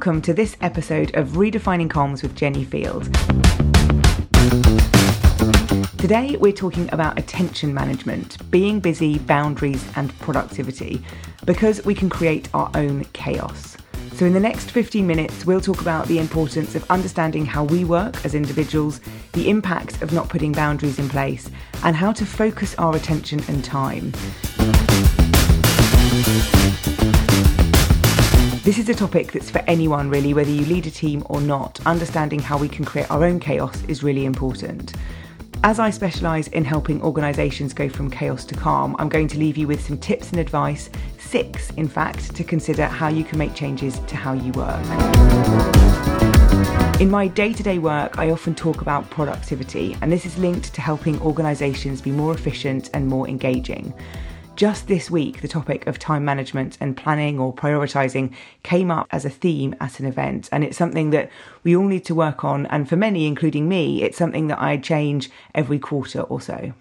Welcome to this episode of Redefining Comms with Jenny Field. Today, we're talking about attention management, being busy, boundaries, and productivity, because we can create our own chaos. So, in the next 15 minutes, we'll talk about the importance of understanding how we work as individuals, the impact of not putting boundaries in place, and how to focus our attention and time. This is a topic that's for anyone, really, whether you lead a team or not. Understanding how we can create our own chaos is really important. As I specialise in helping organisations go from chaos to calm, I'm going to leave you with some tips and advice, six in fact, to consider how you can make changes to how you work. In my day to day work, I often talk about productivity, and this is linked to helping organisations be more efficient and more engaging. Just this week, the topic of time management and planning or prioritising came up as a theme at an event, and it's something that we all need to work on. And for many, including me, it's something that I change every quarter or so.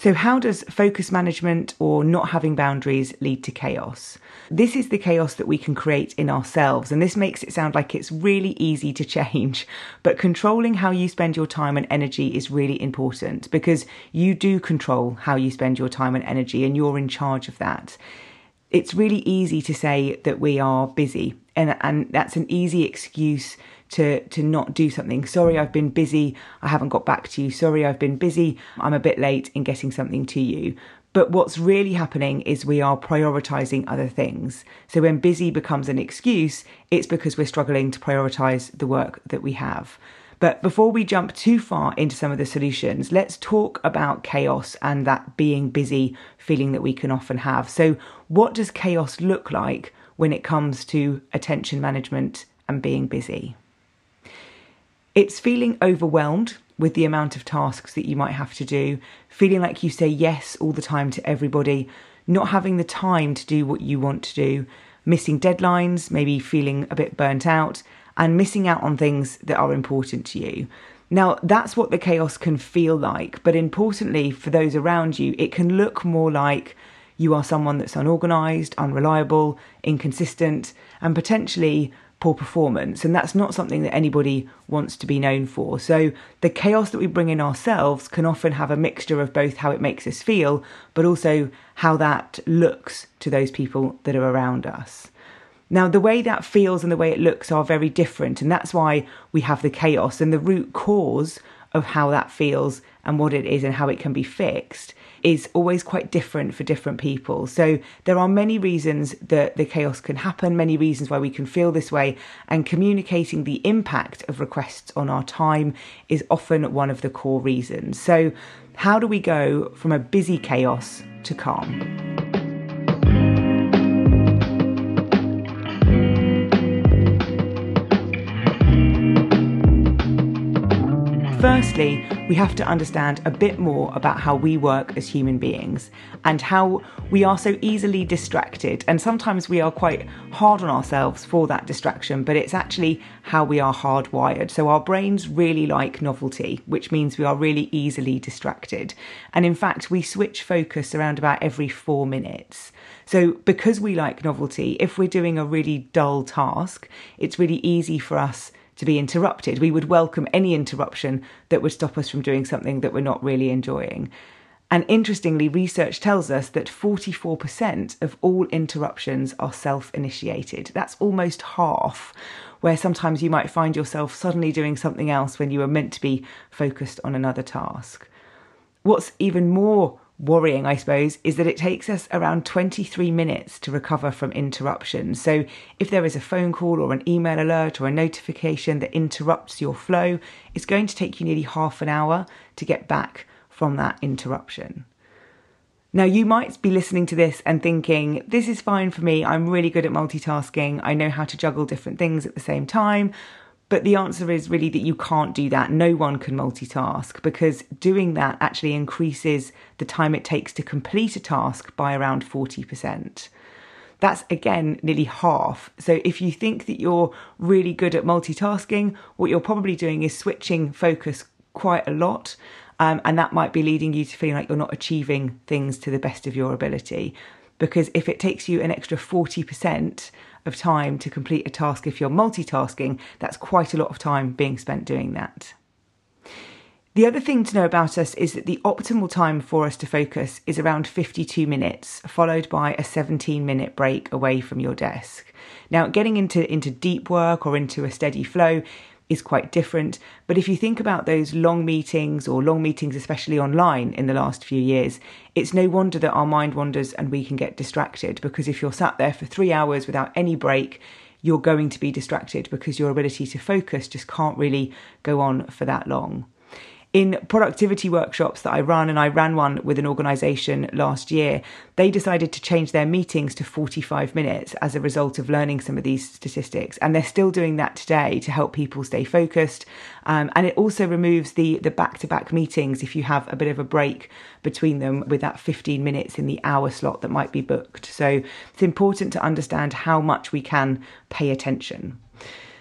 So, how does focus management or not having boundaries lead to chaos? This is the chaos that we can create in ourselves, and this makes it sound like it's really easy to change. But controlling how you spend your time and energy is really important because you do control how you spend your time and energy, and you're in charge of that. It's really easy to say that we are busy, and, and that's an easy excuse to to not do something. Sorry, I've been busy. I haven't got back to you. Sorry, I've been busy. I'm a bit late in getting something to you. But what's really happening is we are prioritizing other things. So when busy becomes an excuse, it's because we're struggling to prioritize the work that we have. But before we jump too far into some of the solutions, let's talk about chaos and that being busy feeling that we can often have. So, what does chaos look like when it comes to attention management and being busy? It's feeling overwhelmed with the amount of tasks that you might have to do, feeling like you say yes all the time to everybody, not having the time to do what you want to do, missing deadlines, maybe feeling a bit burnt out, and missing out on things that are important to you. Now, that's what the chaos can feel like, but importantly, for those around you, it can look more like you are someone that's unorganized, unreliable, inconsistent, and potentially poor performance. And that's not something that anybody wants to be known for. So the chaos that we bring in ourselves can often have a mixture of both how it makes us feel, but also how that looks to those people that are around us. Now, the way that feels and the way it looks are very different, and that's why we have the chaos. And the root cause of how that feels and what it is and how it can be fixed is always quite different for different people. So there are many reasons that the chaos can happen, many reasons why we can feel this way, and communicating the impact of requests on our time is often one of the core reasons. So, how do we go from a busy chaos to calm? Firstly, we have to understand a bit more about how we work as human beings and how we are so easily distracted. And sometimes we are quite hard on ourselves for that distraction, but it's actually how we are hardwired. So our brains really like novelty, which means we are really easily distracted. And in fact, we switch focus around about every four minutes. So, because we like novelty, if we're doing a really dull task, it's really easy for us to be interrupted. We would welcome any interruption that would stop us from doing something that we're not really enjoying. And interestingly, research tells us that 44% of all interruptions are self initiated. That's almost half, where sometimes you might find yourself suddenly doing something else when you were meant to be focused on another task. What's even more worrying, I suppose, is that it takes us around 23 minutes to recover from interruptions. So, if there is a phone call or an email alert or a notification that interrupts your flow, it's going to take you nearly half an hour to get back from that interruption. Now, you might be listening to this and thinking, this is fine for me. I'm really good at multitasking. I know how to juggle different things at the same time. But the answer is really that you can't do that. No one can multitask because doing that actually increases the time it takes to complete a task by around 40%. That's again nearly half. So if you think that you're really good at multitasking, what you're probably doing is switching focus quite a lot. Um, and that might be leading you to feeling like you're not achieving things to the best of your ability. Because if it takes you an extra 40% of time to complete a task if you're multitasking, that's quite a lot of time being spent doing that. The other thing to know about us is that the optimal time for us to focus is around 52 minutes, followed by a 17 minute break away from your desk. Now, getting into, into deep work or into a steady flow is quite different. But if you think about those long meetings or long meetings, especially online in the last few years, it's no wonder that our mind wanders and we can get distracted because if you're sat there for three hours without any break, you're going to be distracted because your ability to focus just can't really go on for that long in productivity workshops that I run, and I ran one with an organization last year, they decided to change their meetings to 45 minutes as a result of learning some of these statistics. And they're still doing that today to help people stay focused. Um, and it also removes the, the back-to-back meetings if you have a bit of a break between them with that 15 minutes in the hour slot that might be booked. So it's important to understand how much we can pay attention.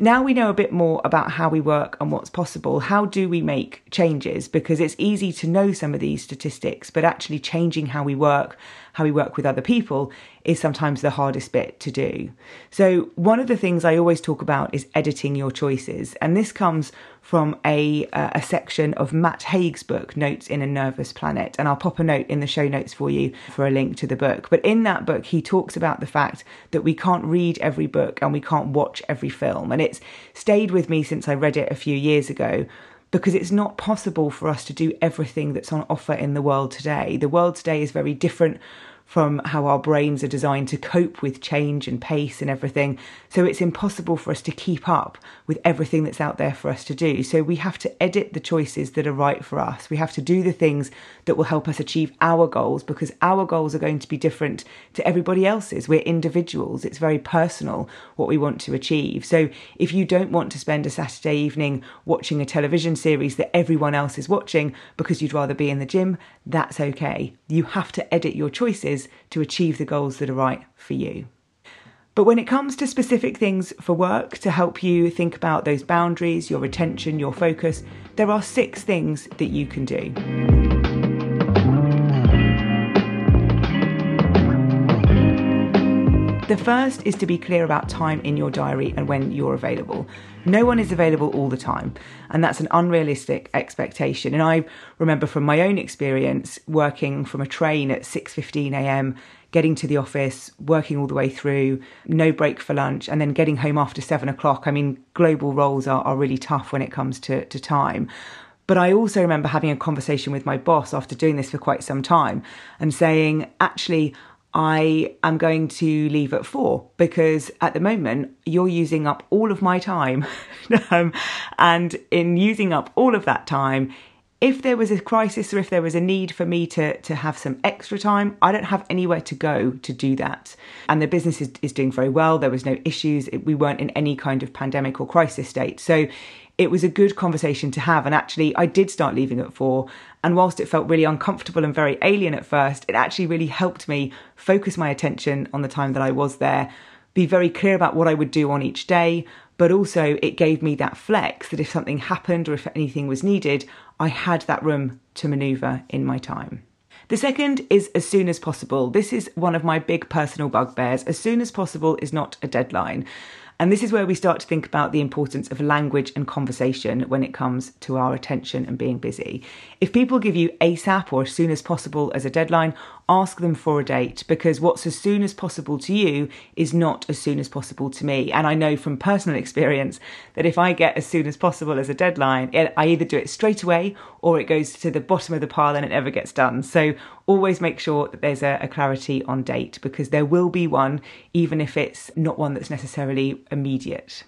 Now we know a bit more about how we work and what's possible. How do we make changes? Because it's easy to know some of these statistics, but actually changing how we work, how we work with other people is sometimes the hardest bit to do. So, one of the things I always talk about is editing your choices. And this comes from a, uh, a section of Matt Haig's book, Notes in a Nervous Planet. And I'll pop a note in the show notes for you for a link to the book. But in that book, he talks about the fact that we can't read every book and we can't watch every film. And it's stayed with me since I read it a few years ago because it's not possible for us to do everything that's on offer in the world today. The world today is very different from how our brains are designed to cope with change and pace and everything. So it's impossible for us to keep up with everything that's out there for us to do. So we have to edit the choices that are right for us. We have to do the things that will help us achieve our goals because our goals are going to be different to everybody else's. We're individuals, it's very personal what we want to achieve. So if you don't want to spend a Saturday evening watching a television series that everyone else is watching because you'd rather be in the gym, that's okay. You have to edit your choices to achieve the goals that are right for you. But when it comes to specific things for work to help you think about those boundaries, your attention, your focus, there are six things that you can do. The first is to be clear about time in your diary and when you're available. No one is available all the time, and that's an unrealistic expectation. And I remember from my own experience working from a train at 6:15 a.m., getting to the office, working all the way through, no break for lunch, and then getting home after seven o'clock. I mean, global roles are, are really tough when it comes to, to time. But I also remember having a conversation with my boss after doing this for quite some time and saying, actually, I am going to leave at four because at the moment you're using up all of my time. um, and in using up all of that time, if there was a crisis or if there was a need for me to, to have some extra time, I don't have anywhere to go to do that. And the business is, is doing very well. There was no issues. It, we weren't in any kind of pandemic or crisis state. So it was a good conversation to have. And actually, I did start leaving at four. And whilst it felt really uncomfortable and very alien at first, it actually really helped me focus my attention on the time that I was there, be very clear about what I would do on each day. But also, it gave me that flex that if something happened or if anything was needed, I had that room to maneuver in my time. The second is as soon as possible. This is one of my big personal bugbears. As soon as possible is not a deadline. And this is where we start to think about the importance of language and conversation when it comes to our attention and being busy. If people give you ASAP or as soon as possible as a deadline, ask them for a date because what's as soon as possible to you is not as soon as possible to me. And I know from personal experience that if I get as soon as possible as a deadline, I either do it straight away or it goes to the bottom of the pile and it never gets done. So always make sure that there's a, a clarity on date because there will be one, even if it's not one that's necessarily immediate.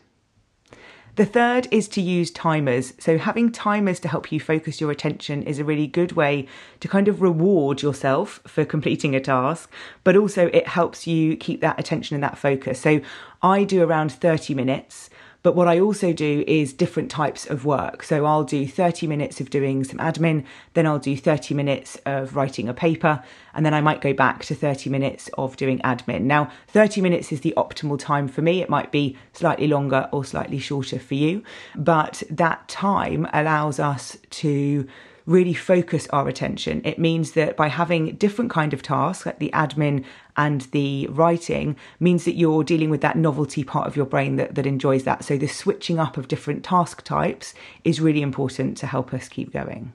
The third is to use timers. So, having timers to help you focus your attention is a really good way to kind of reward yourself for completing a task, but also it helps you keep that attention and that focus. So, I do around 30 minutes. But what I also do is different types of work. So I'll do 30 minutes of doing some admin, then I'll do 30 minutes of writing a paper, and then I might go back to 30 minutes of doing admin. Now, 30 minutes is the optimal time for me. It might be slightly longer or slightly shorter for you, but that time allows us to really focus our attention. It means that by having different kind of tasks, like the admin and the writing, means that you're dealing with that novelty part of your brain that, that enjoys that. So the switching up of different task types is really important to help us keep going.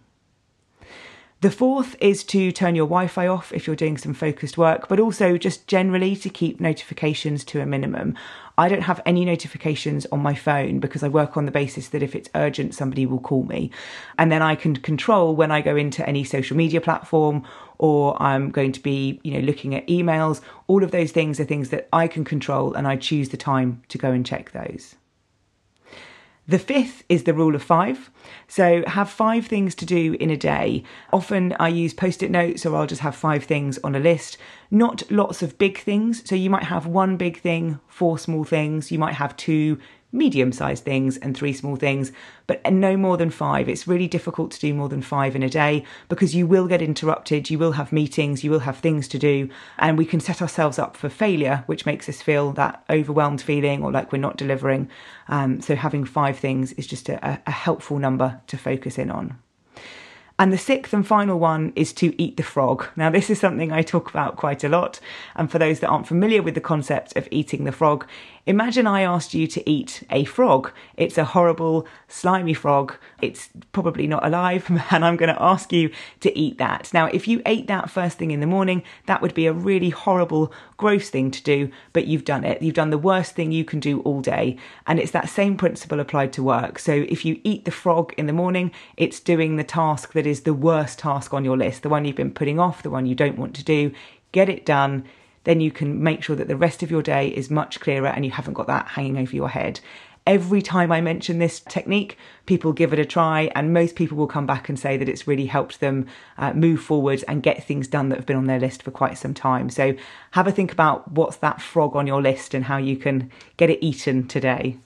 The fourth is to turn your Wi Fi off if you're doing some focused work, but also just generally to keep notifications to a minimum. I don't have any notifications on my phone because I work on the basis that if it's urgent, somebody will call me. And then I can control when I go into any social media platform or I'm going to be, you know, looking at emails. All of those things are things that I can control and I choose the time to go and check those. The fifth is the rule of five. So have five things to do in a day. Often I use post it notes or I'll just have five things on a list, not lots of big things. So you might have one big thing, four small things. You might have two medium sized things and three small things, but no more than five. It's really difficult to do more than five in a day because you will get interrupted, you will have meetings, you will have things to do, and we can set ourselves up for failure, which makes us feel that overwhelmed feeling or like we're not delivering. Um, so having five things is just a, a helpful number to focus in on. And the sixth and final one is to eat the frog. Now, this is something I talk about quite a lot. And for those that aren't familiar with the concept of eating the frog, Imagine I asked you to eat a frog. It's a horrible, slimy frog. It's probably not alive, and I'm going to ask you to eat that. Now, if you ate that first thing in the morning, that would be a really horrible, gross thing to do, but you've done it. You've done the worst thing you can do all day. And it's that same principle applied to work. So if you eat the frog in the morning, it's doing the task that is the worst task on your list, the one you've been putting off, the one you don't want to do. Get it done then you can make sure that the rest of your day is much clearer and you haven't got that hanging over your head. Every time I mention this technique, people give it a try, and most people will come back and say that it's really helped them uh, move forward and get things done that have been on their list for quite some time. So, have a think about what's that frog on your list and how you can get it eaten today.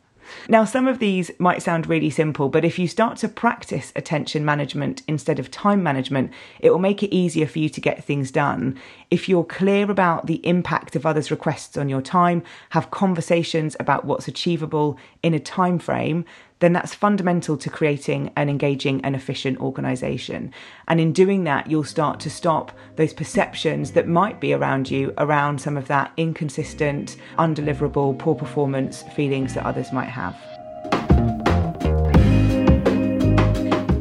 Now, some of these might sound really simple, but if you start to practice attention management instead of time management, it will make it easier for you to get things done. If you're clear about the impact of others' requests on your time, have conversations about what's achievable in a time frame, then that's fundamental to creating an engaging and efficient organization. And in doing that, you'll start to stop those perceptions that might be around you around some of that inconsistent, undeliverable, poor performance feelings that others might have.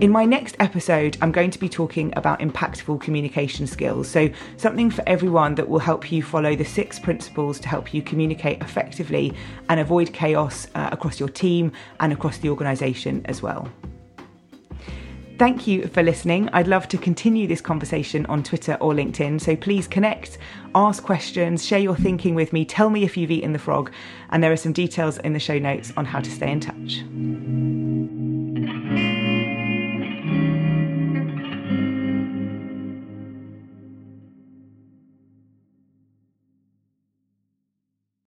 In my next episode, I'm going to be talking about impactful communication skills. So, something for everyone that will help you follow the six principles to help you communicate effectively and avoid chaos uh, across your team and across the organisation as well. Thank you for listening. I'd love to continue this conversation on Twitter or LinkedIn, so please connect, ask questions, share your thinking with me, tell me if you've eaten the frog, and there are some details in the show notes on how to stay in touch.